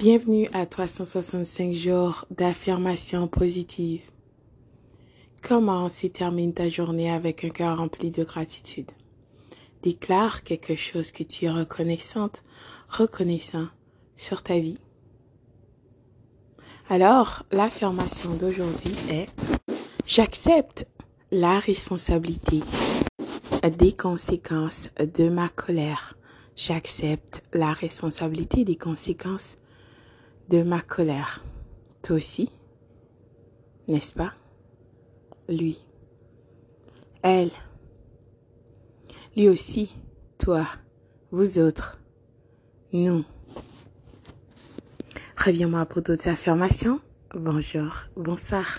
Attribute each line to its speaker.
Speaker 1: Bienvenue à 365 jours d'affirmation positive. Commence et termine ta journée avec un cœur rempli de gratitude? Déclare quelque chose que tu es reconnaissante, reconnaissant sur ta vie. Alors, l'affirmation d'aujourd'hui est J'accepte la responsabilité des conséquences de ma colère. J'accepte la responsabilité des conséquences de ma colère. Toi aussi, n'est-ce pas? Lui, elle, lui aussi, toi, vous autres, nous. Reviens-moi pour d'autres affirmations. Bonjour, bonsoir.